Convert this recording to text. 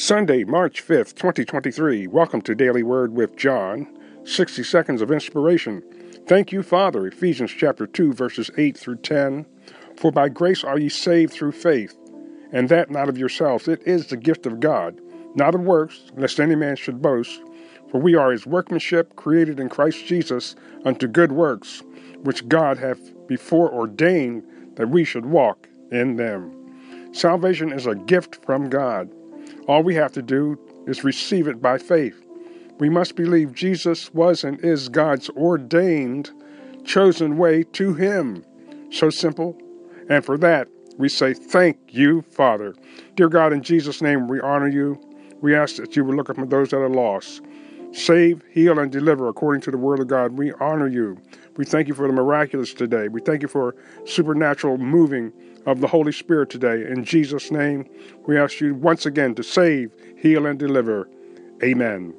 Sunday, March 5th, 2023. Welcome to Daily Word with John. 60 seconds of inspiration. Thank you, Father. Ephesians chapter 2, verses 8 through 10. For by grace are ye saved through faith, and that not of yourselves. It is the gift of God, not of works, lest any man should boast. For we are his workmanship, created in Christ Jesus unto good works, which God hath before ordained that we should walk in them. Salvation is a gift from God. All we have to do is receive it by faith. We must believe Jesus was and is God's ordained, chosen way to Him. So simple. And for that, we say, Thank you, Father. Dear God, in Jesus' name, we honor you. We ask that you would look upon those that are lost. Save, heal, and deliver according to the word of God. We honor you. We thank you for the miraculous today. We thank you for supernatural moving of the Holy Spirit today. In Jesus' name, we ask you once again to save, heal, and deliver. Amen.